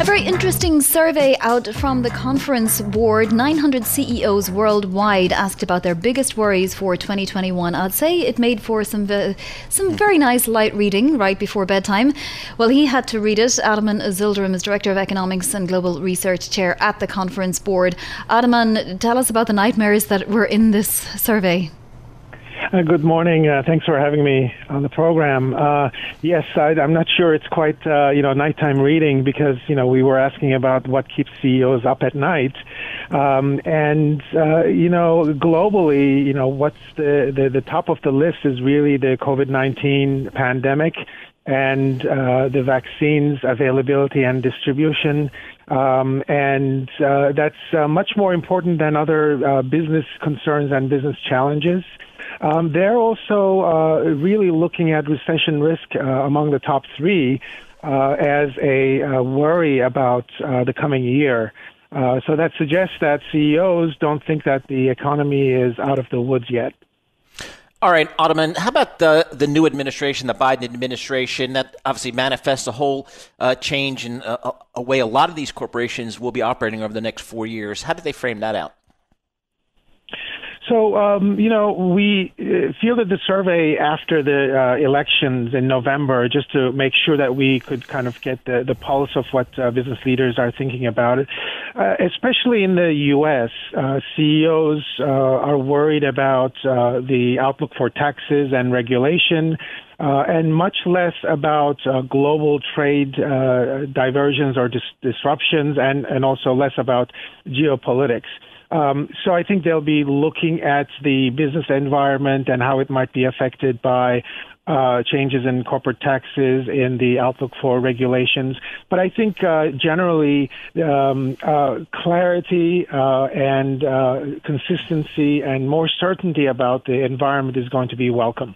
A very interesting survey out from the conference board. 900 CEOs worldwide asked about their biggest worries for 2021. I'd say it made for some ve- some very nice light reading right before bedtime. Well, he had to read it. Ataman Yildirim is Director of Economics and Global Research Chair at the conference board. Ataman, tell us about the nightmares that were in this survey. Uh, good morning. Uh, thanks for having me on the program. Uh, yes, I, am not sure it's quite uh, you know nighttime reading because you know we were asking about what keeps CEOs up at night, um, and uh, you know globally, you know what's the, the the top of the list is really the COVID-19 pandemic and uh, the vaccines availability and distribution. Um, and uh, that's uh, much more important than other uh, business concerns and business challenges. Um, they're also uh, really looking at recession risk uh, among the top three as a worry about the coming year. So that suggests that CEOs don't think that the economy is out of the woods yet. All right, Ataman, how about the, the new administration, the Biden administration, that obviously manifests a whole uh, change in a, a, way a lot of these corporations will be operating over the next four years. How did they frame that out? So, um, you know, we uh, fielded the survey after the uh, elections in November just to make sure that we could kind of get the, the pulse of what uh, business leaders are thinking about it. Uh, especially in the U.S., uh, CEOs uh, are worried about the outlook for taxes and regulation. and much less about global trade diversions or dis- disruptions, and, and also less about geopolitics. Um, so I think they'll be looking at the business environment and how it might be affected by uh, changes in corporate taxes, in the outlook for regulations. But I think uh, generally um, uh, clarity uh, and uh, consistency and more certainty about the environment is going to be welcome.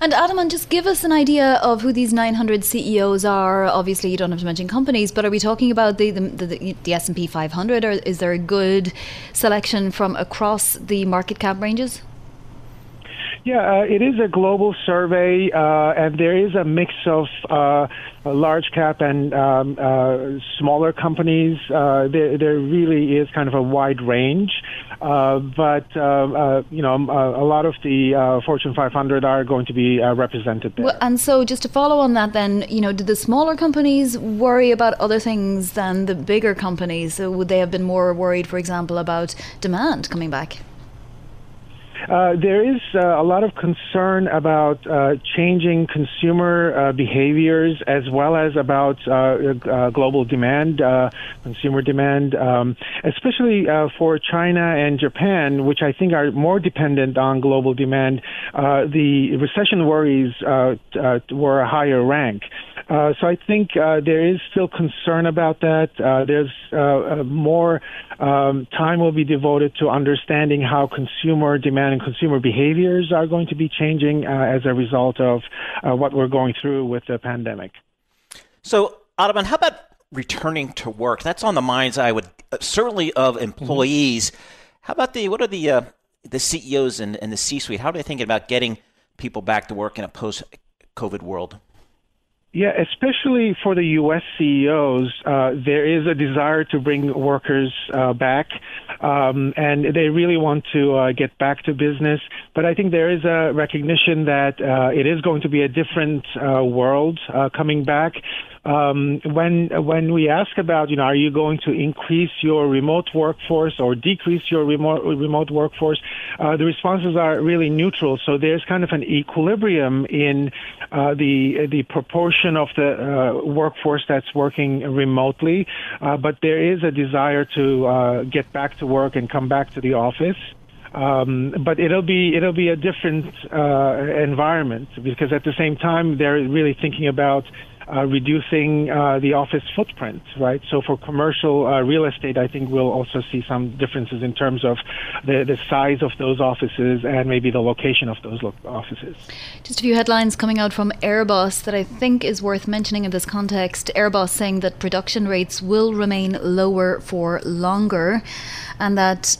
And Ataman, just give us an idea of who these 900 CEOs are. Obviously, you don't have to mention companies, but are we talking about the the, the, the S&P 500, or is there a good selection from across the market cap ranges? Yeah, uh, it is a global survey, uh, and there is a mix of uh, large cap and um, uh, smaller companies. Uh, there, there, really is kind of a wide range, uh, but you know, a lot of the Fortune 500 are going to be represented there. Well, and so, just to follow on that, then, you know, did the smaller companies worry about other things than the bigger companies? So, would they have been more worried, for example, about demand coming back? Uh, there is uh, a lot of concern about uh, changing consumer uh, behaviors as well as about uh, global demand, consumer demand, um, especially for China and Japan, which I think are more dependent on global demand. the recession worries were a higher rank. Uh, so I think uh, there is still concern about that. Uh, there's uh, uh, more um, time will be devoted to understanding how consumer demand and consumer behaviors are going to be changing as a result of what we're going through with the pandemic. So, Ataman, how about returning to work? That's on the minds, I would certainly of employees. Mm-hmm. How about the what are the the CEOs and, and the C-suite? How are they thinking about getting people back to work in a post COVID world? Yeah, especially for the U.S. CEOs, uh, there is a desire to bring workers uh, back, um, and they really want to uh, get back to business. But I think there is a recognition that uh, it is going to be a different uh, world uh, coming back um, when when we ask about, you know, are you going to increase your remote workforce or decrease your remote remote workforce, uh, the responses are really neutral. So there's kind of an equilibrium in uh, the the proportion of the uh, workforce that's working remotely, uh, but there is a desire to uh, get back to work and come back to the office. Um, but it'll be it'll be a different uh, environment because at the same time they're really thinking about uh, reducing uh, the office footprint, right? So for commercial uh, real estate, I think we'll also see some differences in terms of the, the size of those offices and maybe the location of those lo- offices. Just a few headlines coming out from Airbus that I think is worth mentioning in this context. Airbus saying that production rates will remain lower for longer and that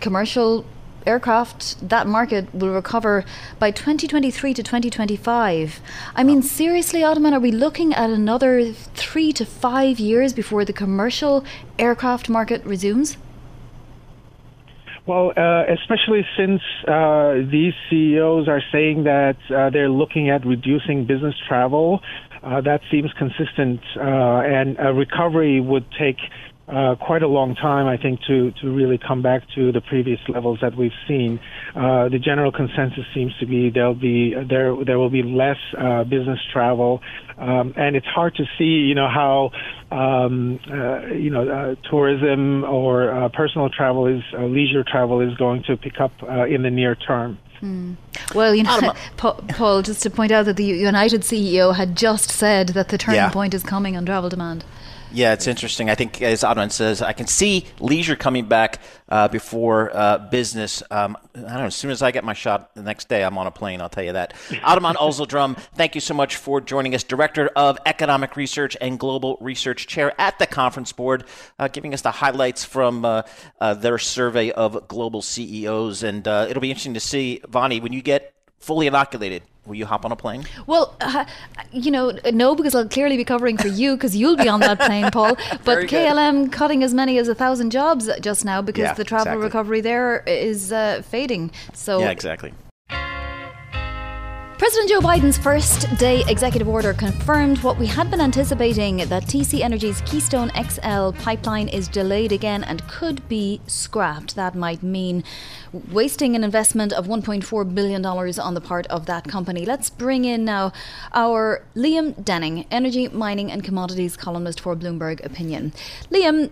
commercial aircraft, that market will recover by 2023 to 2025. I mean, seriously, Ataman, are we looking at another three to five years before the commercial aircraft market resumes? Well, uh, especially since uh, these CEOs are saying that uh, they're looking at reducing business travel, uh, that seems consistent, uh, and a recovery would take uh, quite a long time, I think, to, to really come back to the previous levels that we've seen. Uh, the general consensus seems to be there'll be there there will be less uh, business travel, um, and it's hard to see, you know, how um, uh, you know uh, tourism or uh, personal travel is leisure travel is going to pick up in the near term. Mm. Well, you know, Paul, just to point out that the United CEO had just said that the turning yeah. point is coming on travel demand. Yeah, it's interesting. I think, as Adnan says, I can see leisure coming back uh, before uh, business. Um, I don't know. As soon as I get my shot the next day, I'm on a plane. I'll tell you that. Ataman Ozyildirim, thank you so much for joining us, Director of Economic Research and Global Research Chair at the Conference Board, uh, giving us the highlights from uh, uh, their survey of global CEOs. And uh, it'll be interesting to see, Vonnie, when you get fully inoculated Will you hop on a plane? Well, uh, you know, no, because I'll clearly be covering for you because you'll be on that plane, Paul. But KLM cutting as many as a thousand jobs just now because yeah, the travel exactly. recovery there is uh, fading. So yeah, exactly. President Joe Biden's first day executive order confirmed what we had been anticipating that TC Energy's Keystone XL pipeline is delayed again and could be scrapped. That might mean wasting an investment of $1.4 billion on the part of that company. Let's bring in now our Liam Denning, energy, mining, and commodities columnist for Bloomberg Opinion. Liam,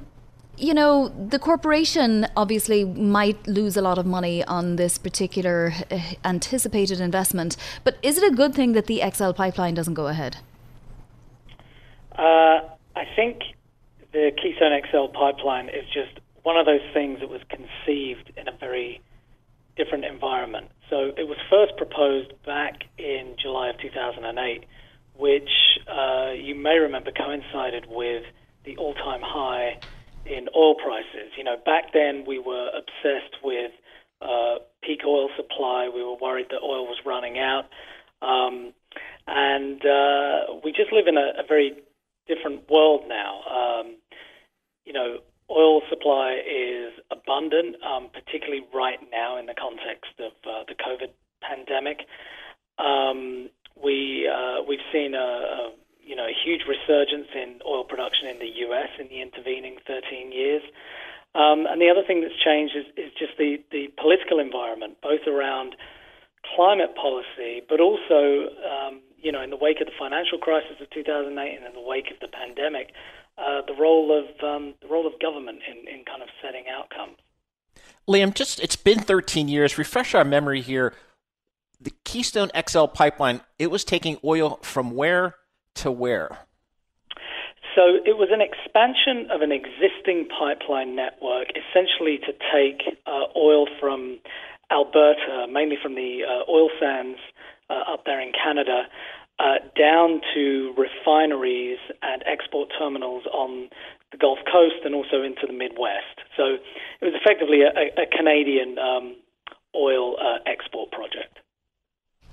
you know, the corporation obviously might lose a lot of money on this particular uh, anticipated investment, but is it a good thing that the XL pipeline doesn't go ahead? Uh, I think the Keystone XL pipeline is just one of those things that was conceived in a very different environment. So it was first proposed back in July of 2008, which uh, you may remember coincided with the all time high in oil prices. You know, back then we were obsessed with uh, peak oil supply. We were worried that oil was running out. Um, and uh, we just live in a, a very different world now. Um, you know, oil supply is abundant, um, particularly right now in the context of uh, the COVID pandemic. Um, we uh, we've seen a, a you know, a huge resurgence in oil production in the U.S. in the intervening 13 years. Um, and the other thing that's changed is, is just the, the political environment, both around climate policy, but also, um, you know, in the wake of the financial crisis of 2008 and in the wake of the pandemic, uh, the role of um, the role of government in, in kind of setting outcomes. Liam, just it's been 13 years. Refresh our memory here. The Keystone XL pipeline, it was taking oil from where to where? So it was an expansion of an existing pipeline network, essentially to take uh, oil from Alberta, mainly from the uh, oil sands uh, up there in Canada, uh, down to refineries and export terminals on the Gulf Coast and also into the Midwest. So it was effectively a, a Canadian um, oil uh, export project.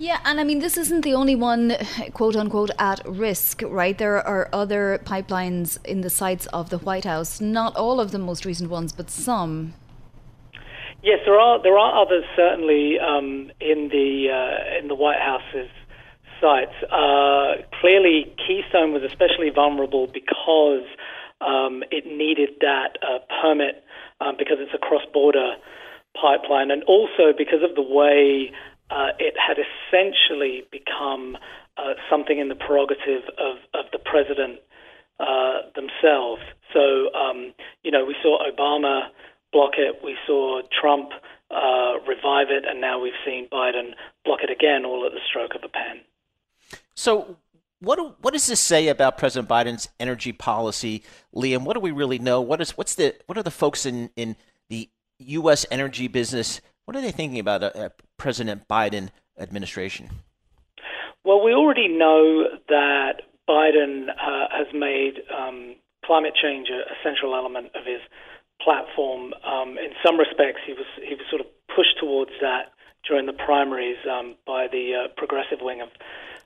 Yeah, and I mean, this isn't the only one, quote unquote, at risk, right? There are other pipelines in the sights of the White House, not all of the most recent ones, but some. Yes, there are there are others certainly um, in the uh, in the White House's sights. Uh, clearly, Keystone was especially vulnerable because um, it needed that uh, permit um, because it's a cross-border pipeline, and also because of the way uh, it had essentially become uh, something in the prerogative of, of the president uh, themselves. So, um, you know, we saw Obama block it, we saw Trump uh, revive it, and now we've seen Biden block it again, all at the stroke of a pen. So, what what does this say about President Biden's energy policy, Liam? What do we really know? What is what's the what are the folks in in the U.S. energy business? What are they thinking about a President Biden administration? Well, we already know that Biden uh, has made um, climate change a, central element of his platform. Um, in some respects, he was he was sort of pushed towards that during the primaries um, by the uh, progressive wing of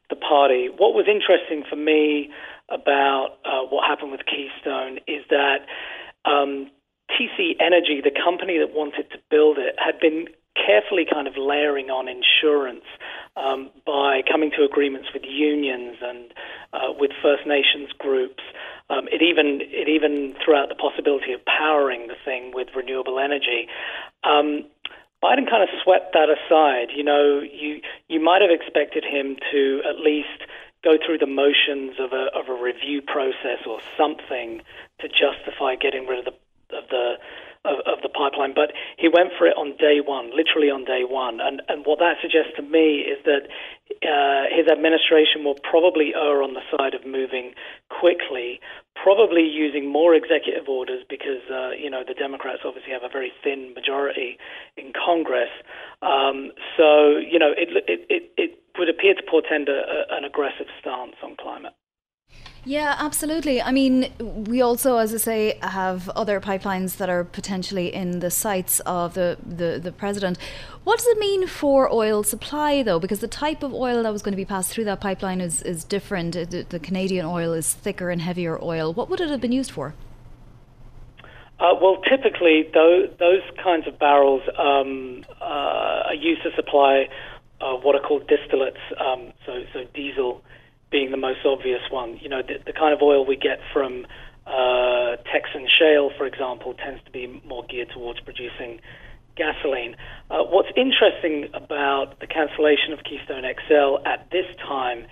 the party. What was interesting for me about uh, what happened with Keystone is that um, TC Energy, the company that wanted to build it, had been carefully kind of layering on insurance um, by coming to agreements with unions and uh, with First Nations groups. Um, it even it even threw out the possibility of powering the thing with renewable energy. Um, Biden kind of swept that aside. You know, you you might have expected him to at least go through the motions of a of a review process or something to justify getting rid of the of the of, of, the pipeline, but he went for it on day one, literally on day one. And, and what that suggests to me is that uh, his administration will probably err on the side of moving quickly, probably using more executive orders because, uh, you know, the Democrats obviously have a very thin majority in Congress. Um, so, you know, it, it, it, it would appear to portend a, a, an aggressive stance on climate. Yeah, absolutely. I mean, we also, as I say, have other pipelines that are potentially in the sights of the, the, the president. What does it mean for oil supply, though? Because the type of oil that was going to be passed through that pipeline is, is different. The, the Canadian oil is thicker and heavier oil. What would it have been used for? Uh, well, typically, those, those kinds of barrels um, uh, are used to supply uh, what are called distillates, um, so, so diesel being the most obvious one. You know, the, the kind of oil we get from uh, Texan shale, for example, tends to be more geared towards producing gasoline. Uh, what's interesting about the cancellation of Keystone XL at this time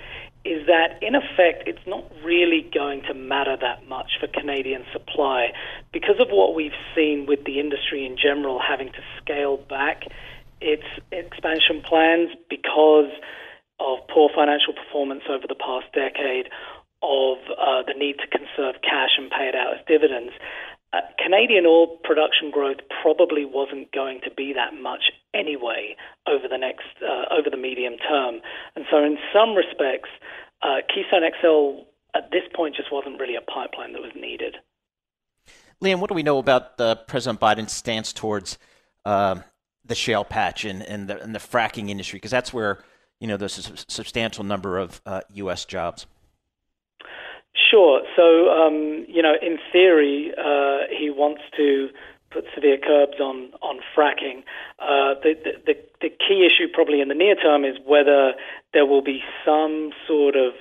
is that, in effect, it's not really going to matter that much for Canadian supply because of what we've seen with the industry in general having to scale back its expansion plans because of poor financial performance over the past decade, of uh, the need to conserve cash and pay it out as dividends. Uh, Canadian oil production growth probably wasn't going to be that much anyway over the next uh, over the medium term, and so in some respects, uh, Keystone XL at this point just wasn't really a pipeline that was needed. Liam, what do we know about uh, President Biden's stance towards uh, the shale patch and, and, the, and the fracking industry? Because that's where you know, there's a substantial number of uh, U.S. jobs? Sure. So, um, you know, in theory, uh, he wants to put severe curbs on on fracking. Uh, the, the the key issue, probably in the near term, is whether there will be some sort of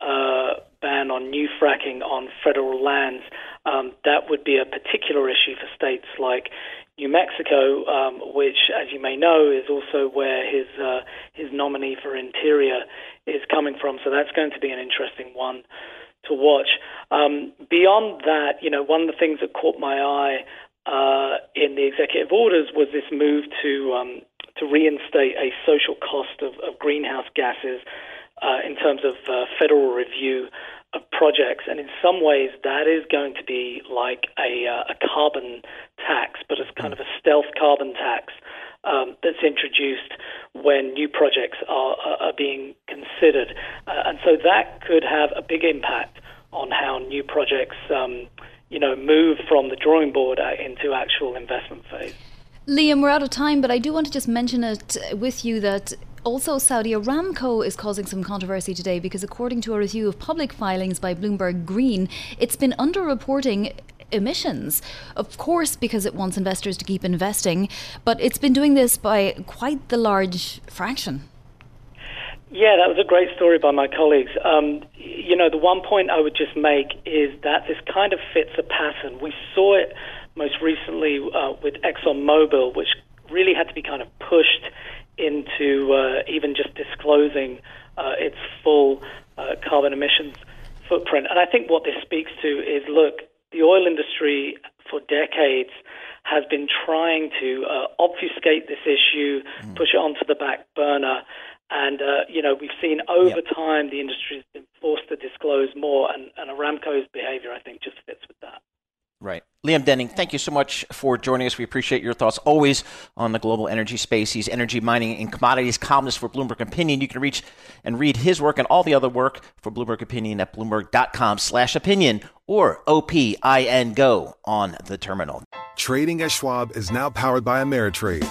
uh, ban on new fracking on federal lands. Um, that would be a particular issue for states like New Mexico, um, which, as you may know, is also where his uh, his nominee for Interior is coming from. So that's going to be an interesting one to watch. Um, beyond that, you know, one of the things that caught my eye uh, in the executive orders was this move to um, to reinstate a social cost of, of greenhouse gases uh, in terms of uh, federal review of projects, and in some ways that is going to be like a, uh, a carbon tax, but as kind of a stealth carbon tax um, that's introduced when new projects are, are being considered, uh, and so that could have a big impact on how new projects, um, you know, move from the drawing board uh, into actual investment phase. Liam, we're out of time, but I do want to just mention it with you that Also, Saudi Aramco is causing some controversy today because, according to a review of public filings by Bloomberg Green, it's been underreporting emissions. Of course, because it wants investors to keep investing, but it's been doing this by quite the large fraction. Yeah, that was a great story by my colleagues. Um, you know, the one point I would just make is that this kind of fits a pattern. We saw it most recently uh, with ExxonMobil, which really had to be kind of pushed into uh, even just disclosing uh, its full uh, carbon emissions footprint. And I think what this speaks to is look, the oil industry for decades has been trying to uh, obfuscate this issue, mm. push it onto the back burner. And, uh, you know, we've seen over yep. time the industry has been forced to disclose more, and, and Aramco's behavior, I think, just fits with that. Right. Liam Denning, thank you so much for joining us. We appreciate your thoughts always on the global energy space. He's energy mining and commodities columnist for Bloomberg Opinion. You can reach and read his work and all the other work for Bloomberg Opinion at bloomberg.com slash opinion or OPIN Go on the terminal. Trading at Schwab is now powered by Ameritrade,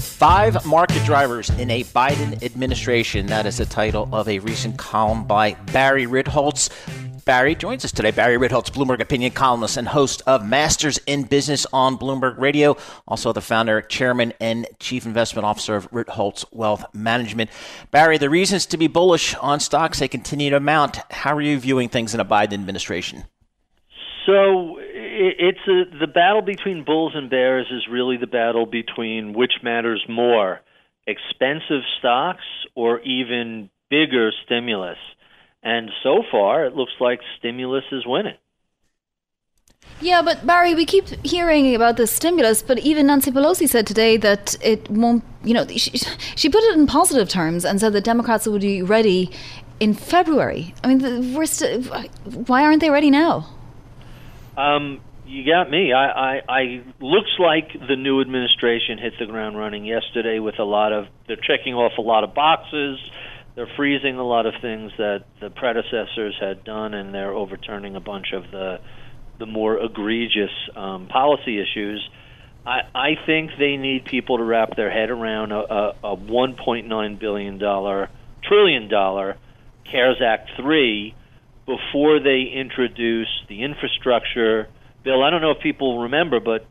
Five market drivers in a Biden administration. That is the title of a recent column by Barry Ritholtz. Barry joins us today. Barry Ritholtz, Bloomberg opinion columnist and host of Masters in Business on Bloomberg Radio. Also the founder, chairman, and chief investment officer of Ritholtz Wealth Management. Barry, the reasons to be bullish on stocks they continue to mount. How are you viewing things in a Biden administration? So it's a, the battle between bulls and bears is really the battle between which matters more, expensive stocks or even bigger stimulus. And so far, it looks like stimulus is winning. Yeah, but Barry, we keep hearing about the stimulus, but even Nancy Pelosi said today that it won't, you know, she, she put it in positive terms and said that Democrats would be ready in February. I mean, we're st- why aren't they ready now? Um, you got me. I, I, I looks like the new administration hit the ground running yesterday with a lot of they're checking off a lot of boxes they're freezing a lot of things that the predecessors had done, and they're overturning a bunch of the the more egregious um, policy issues. I, I think they need people to wrap their head around a, a, a 1.9 billion dollar trillion dollar CARES Act three before they introduce the infrastructure bill. I don't know if people remember, but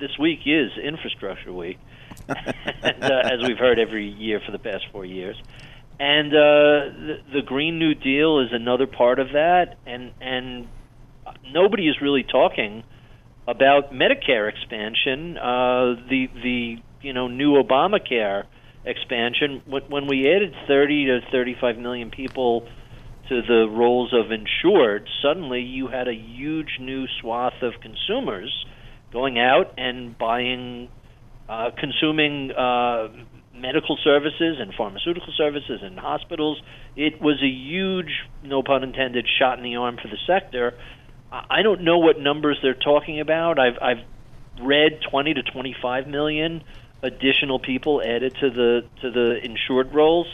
this week is Infrastructure Week, and, uh, as we've heard every year for the past four years. And uh, the, the Green New Deal is another part of that, and and nobody is really talking about Medicare expansion. Uh, the the you know new Obamacare expansion. When we added 30 to 35 million people to the rolls of insured, suddenly you had a huge new swath of consumers going out and buying, uh, consuming uh, medical services and pharmaceutical services and hospitals. It was a huge, no pun intended, shot in the arm for the sector. I don't know what numbers they're talking about. I've I've read 20 to 25 million additional people added to the to the insured rolls.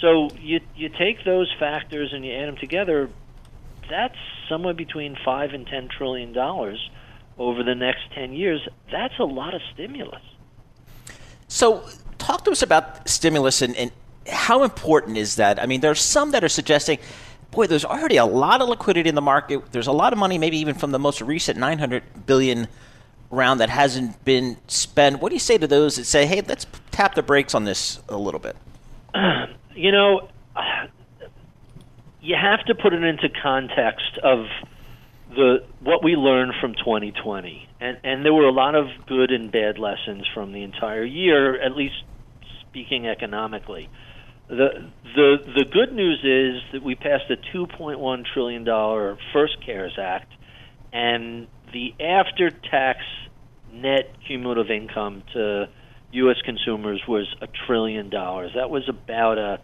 So you you take those factors and you add them together. That's somewhere between five and ten trillion dollars over the next 10 years. That's a lot of stimulus. So talk to us about stimulus and, and how important is that? I mean, there are some that are suggesting, boy, there's already a lot of liquidity in the market. There's a lot of money, maybe even from the most recent 900 billion round that hasn't been spent. What do you say to those that say, hey, let's tap the brakes on this a little bit? You know, you have to put it into context of the what we learned from 2020, and and there were a lot of good and bad lessons from the entire year, at least speaking economically. The the the good news is that we passed a 2.1 trillion dollar first CARES Act, and the after-tax net cumulative income to U.S. consumers was a trillion dollars. That was about a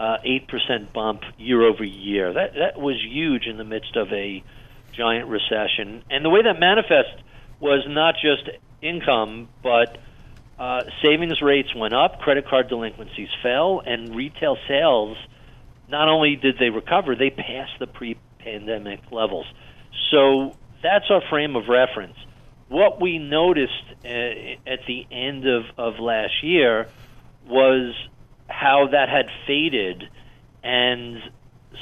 uh, eight percent bump year over year. That that was huge in the midst of a giant recession. And the way that manifest was not just income, but uh, savings rates went up, credit card delinquencies fell, and retail sales not only did they recover, they passed the pre-pandemic levels. So that's our frame of reference. What we noticed uh, at the end of, of last year was how that had faded, and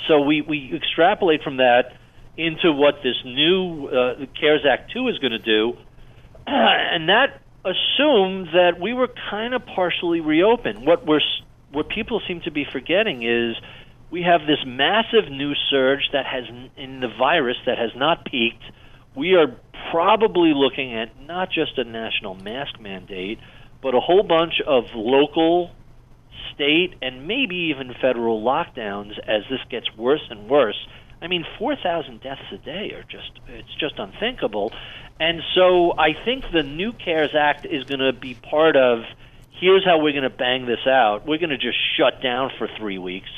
so we, we extrapolate from that into what this new uh, CARES Act 2 is going to do, and that assumed that we were kind of partially reopened. What we're what people seem to be forgetting is we have this massive new surge that has in the virus that has not peaked. We are probably looking at not just a national mask mandate, but a whole bunch of local, state, and maybe even federal lockdowns as this gets worse and worse. I mean, 4,000 deaths a day are just, it's just unthinkable. And so I think the new CARES Act is going to be part of here's how we're going to bang this out. We're going to just shut down for three weeks,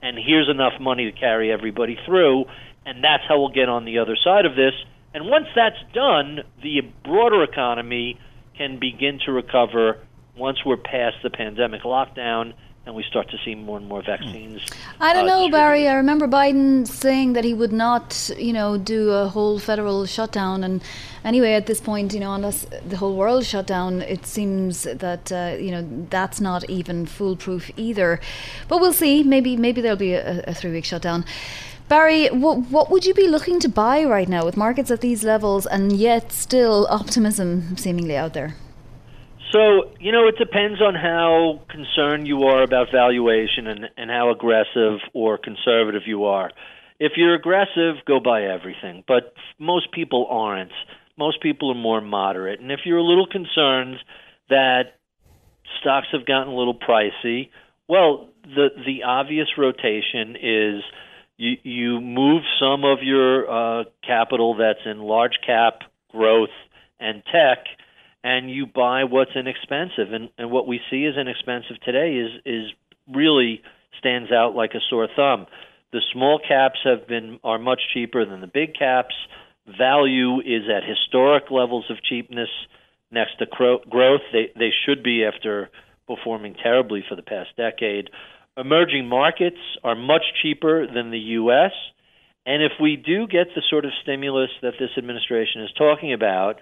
and here's enough money to carry everybody through, and that's how we'll get on the other side of this. And once that's done, the broader economy can begin to recover once we're past the pandemic lockdown and we start to see more and more vaccines. I don't uh, know, Barry. I remember Biden saying that he would not, you know, do a whole federal shutdown. And anyway, at this point, you know, unless the whole world shut down, it seems that uh, you know that's not even foolproof either. But we'll see. Maybe maybe there'll be a, a three-week shutdown. Barry, what, what would you be looking to buy right now with markets at these levels and yet still optimism seemingly out there? So, you know, it depends on how concerned you are about valuation and, and how aggressive or conservative you are. If you're aggressive, go buy everything. But most people aren't. Most people are more moderate. And if you're a little concerned that stocks have gotten a little pricey, well, the the obvious rotation is you you move some of your uh, capital that's in large cap growth and tech and you buy what's inexpensive. And, and what we see as inexpensive today is is really stands out like a sore thumb. The small caps have been are much cheaper than the big caps. Value is at historic levels of cheapness next to growth. They they should be after performing terribly for the past decade. Emerging markets are much cheaper than the U.S. And if we do get the sort of stimulus that this administration is talking about,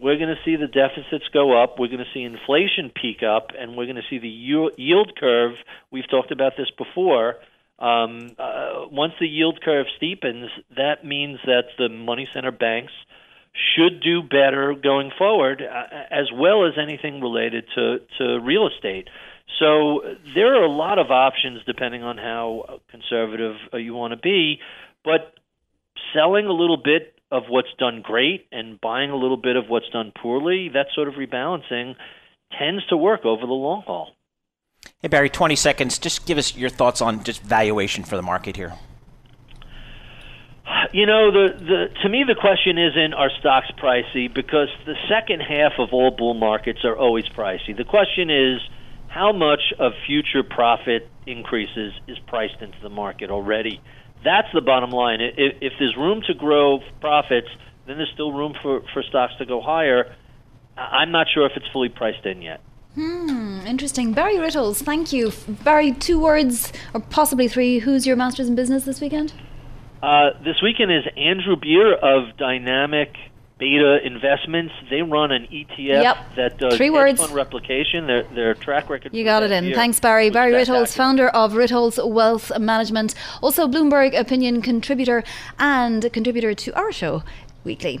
we're going to see the deficits go up. We're going to see inflation peak up, and we're going to see the yield curve. We've talked about this before. Um, uh, once the yield curve steepens, that means that the money center banks should do better going forward, uh, as well as anything related to, to real estate. So there are a lot of options depending on how conservative uh, you want to be, but selling a little bit of what's done great and buying a little bit of what's done poorly, that sort of rebalancing tends to work over the long haul. Hey, Barry, 20 seconds. Just give us your thoughts on just valuation for the market here. You know, the, the to me the question isn't are stocks pricey because the second half of all bull markets are always pricey. The question is how much of future profit increases is priced into the market already. That's the bottom line. If, if there's room to grow profits, then there's still room for, for stocks to go higher. I'm not sure if it's fully priced in yet. Hmm, interesting. Barry Ritholtz, thank you. Barry, two words, or possibly three. Who's your masters in business this weekend? Uh, this weekend is Andrew Beer of Dynamic Beta Investments. They run an ETF yep. that does Three words. fund replication. Their, their track record. You got it in. Thanks, Barry. Barry Ritholtz, founder of Ritholtz Wealth Management, also Bloomberg Opinion contributor and contributor to our show weekly.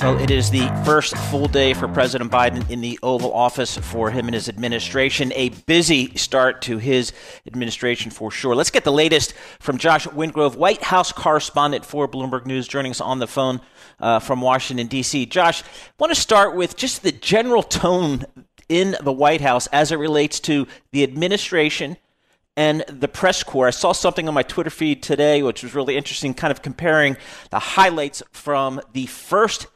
Well, it is the first full day for President Biden in the Oval Office for him and his administration. A busy start to his administration for sure. Let's get the latest from Josh Wingrove, White House correspondent for Bloomberg News, joining us on the phone uh, from Washington, D.C. Josh, I want to start with just the general tone in the White House as it relates to the administration and the press corps. I saw something on my Twitter feed today, which was really interesting, kind of comparing the highlights from the first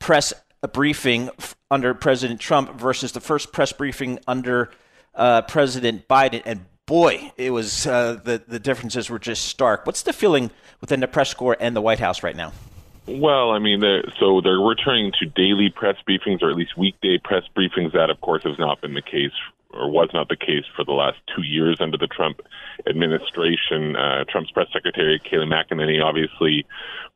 press briefing under President Trump versus the first press briefing under uh, President Biden. And boy, it was uh, the the differences were just stark. What's the feeling within the press corps and the White House right now? Well, I mean, they're, so they're returning to daily press briefings, or at least weekday press briefings. That, of course, has not been the case or was not the case for the last two years under the Trump administration. Uh, Trump's press secretary, Kayleigh McEnany, obviously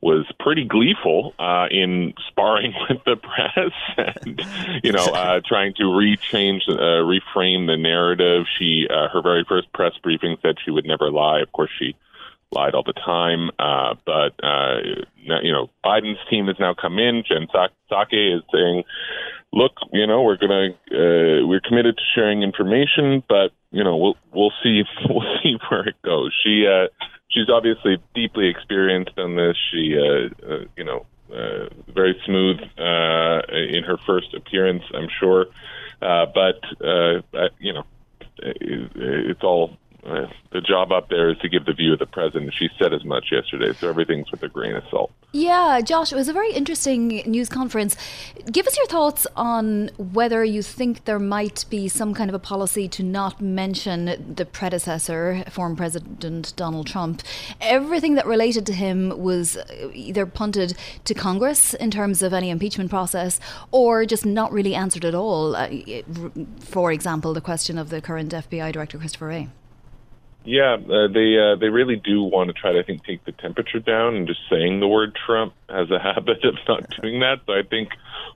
was pretty gleeful uh, in sparring with the press and, you know, uh, trying to rechange, uh, reframe the narrative. She, uh, her very first press briefing said she would never lie. Of course, she lied all the time. Uh, but, uh, you know, Biden's team has now come in. Jen Psaki is saying, look, you know, we're gonna uh, we're committed to sharing information, but you know, we'll we'll see we'll see where it goes. She uh, she's obviously deeply experienced on this. She uh, uh, you know uh, very smooth uh, in her first appearance, I'm sure, uh, but uh, you know, it, it's all uh, the job up there is to give the view of the president. She said as much yesterday, so everything's with a grain of salt. Yeah, Josh, it was a very interesting news conference. Give us your thoughts on whether you think there might be some kind of a policy to not mention the predecessor, former President Donald Trump. Everything that related to him was either punted to Congress in terms of any impeachment process or just not really answered at all. Uh, for example, the question of the current FBI Director, Christopher Wray. Yeah, uh, they uh, they really do want to try to I think take the temperature down, and just saying the word Trump has a habit of not doing that. So I think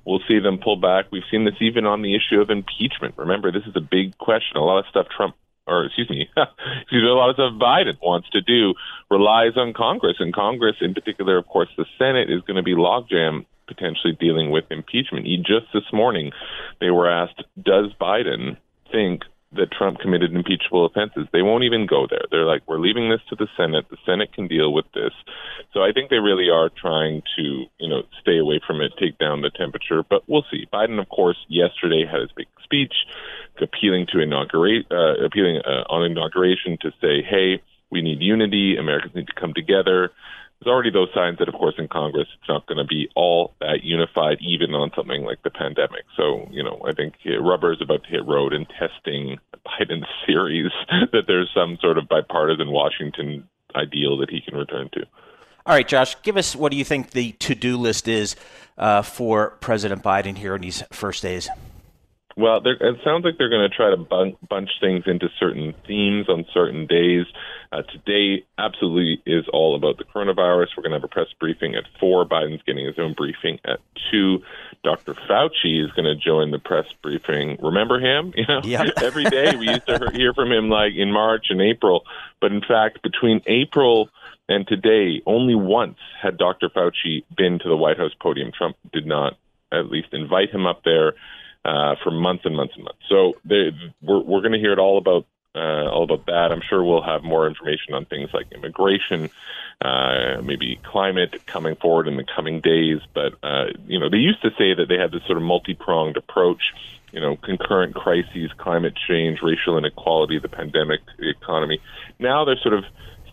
we'll see them pull back. We've seen this even on the issue of impeachment. Remember, this is a big question. A lot of stuff Trump or excuse me, excuse me, a lot of stuff Biden wants to do relies on Congress, and Congress, in particular, of course, the Senate is going to be logjam potentially dealing with impeachment. Just this morning, they were asked, "Does Biden think that Trump committed impeachable offenses. They won't even go there. They're like, we're leaving this to the Senate. The Senate can deal with this. So I think they really are trying to, you know, stay away from it, take down the temperature. But we'll see. Biden, of course, yesterday had his big speech, appealing to inaugurate, uh, appealing uh, on inauguration to say, hey, we need unity. Americans need to come together there's already those signs that, of course, in Congress, it's not going to be all that unified, even on something like the pandemic. So, you know, I think rubber is about to hit road in testing Biden's series that there's some sort of bipartisan Washington ideal that he can return to. All right, Josh, give us what do you think the to do list is uh, for President Biden here in these first days? Well, it sounds like they're going to try to bun- bunch things into certain themes on certain days. Uh, today, absolutely is all about the coronavirus. We're going to have a press briefing at four. Biden's getting his own briefing at two. Dr. Fauci is going to join the press briefing. Remember him? You know, yep. every day we used to hear from him like in March and April. But in fact, between April and today, only once had Dr. Fauci been to the White House podium. Trump did not at least invite him up there uh, for months and months and months. So they, we're, we're going to hear it all about uh, all about that. I'm sure we'll have more information on things like immigration, uh, maybe climate coming forward in the coming days. But uh, you know, they used to say that they had this sort of multi-pronged approach. You know, concurrent crises, climate change, racial inequality, the pandemic, the economy. Now they're sort of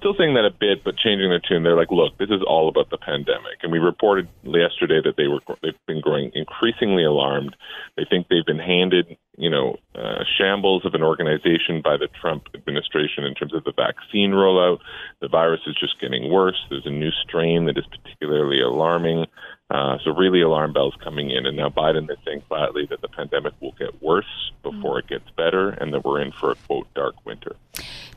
still saying that a bit, but changing their tune. They're like, look, this is all about the pandemic. And we reported yesterday that they were they've been growing increasingly alarmed. They think they've been handed, you know, uh, shambles of an organization by the Trump administration in terms of the vaccine rollout. The virus is just getting worse. There's a new strain that is particularly alarming. Uh, so really alarm bells coming in. And now Biden is saying flatly that the pandemic will get worse before it gets better and that we're in for a, quote, dark winter.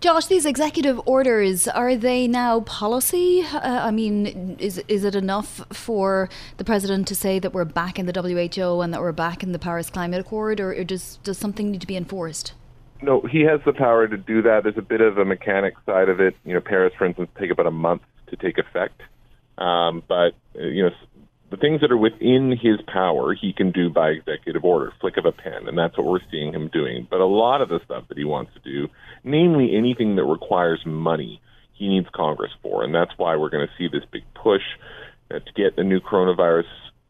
Josh, these executive orders, are they now policy? Uh, I mean, is, is it enough for the president to say that we're back in the WHO and that we're back in the Paris Climate Accord, or, or does, does something need to be enforced? No, he has the power to do that. There's a bit of a mechanic side of it. You know, Paris, for instance, take about a month to take effect. Um, but, uh, you know, the things that are within his power, he can do by executive order, flick of a pen, and that's what we're seeing him doing. But a lot of the stuff that he wants to do, namely anything that requires money, he needs Congress for, and that's why we're going to see this big push to get the new coronavirus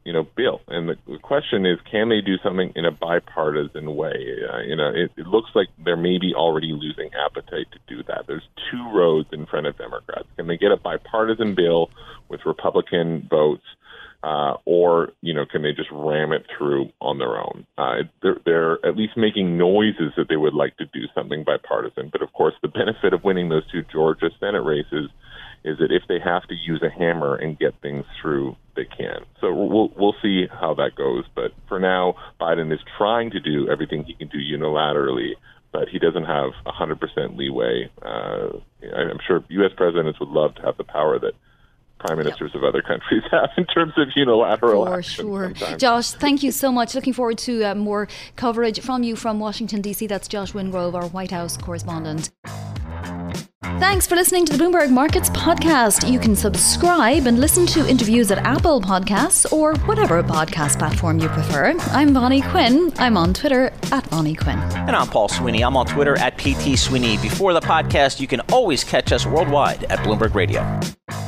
you know, bill. And the, the question is, can they do something in a bipartisan way? Uh, you know, it, it looks like they're maybe already losing appetite to do that. There's two roads in front of Democrats. Can they get a bipartisan bill with Republican votes? Uh, or you know, can they just ram it through on their own? Uh, they're, they're at least making noises that they would like to do something bipartisan. But of course, the benefit of winning those two Georgia Senate races is that if they have to use a hammer and get things through, they can. So we'll we'll see how that goes. But for now, Biden is trying to do everything he can do unilaterally, but he doesn't have 100% leeway. Uh, I'm sure U.S. presidents would love to have the power that prime ministers of other countries have in terms of unilateral For action. sure. sometimes. Josh, thank you so much. Looking forward to uh, more coverage from you from Washington, D.C. That's Josh Wingrove, our White House correspondent. Thanks for listening to the Bloomberg Markets podcast. You can subscribe and listen to interviews at Apple Podcasts or whatever podcast platform you prefer. I'm Vonnie Quinn. I'm on Twitter at Vonnie Quinn. And I'm Paul Sweeney. I'm on Twitter at PT Sweeney. Before the podcast, you can always catch us worldwide at Bloomberg Radio.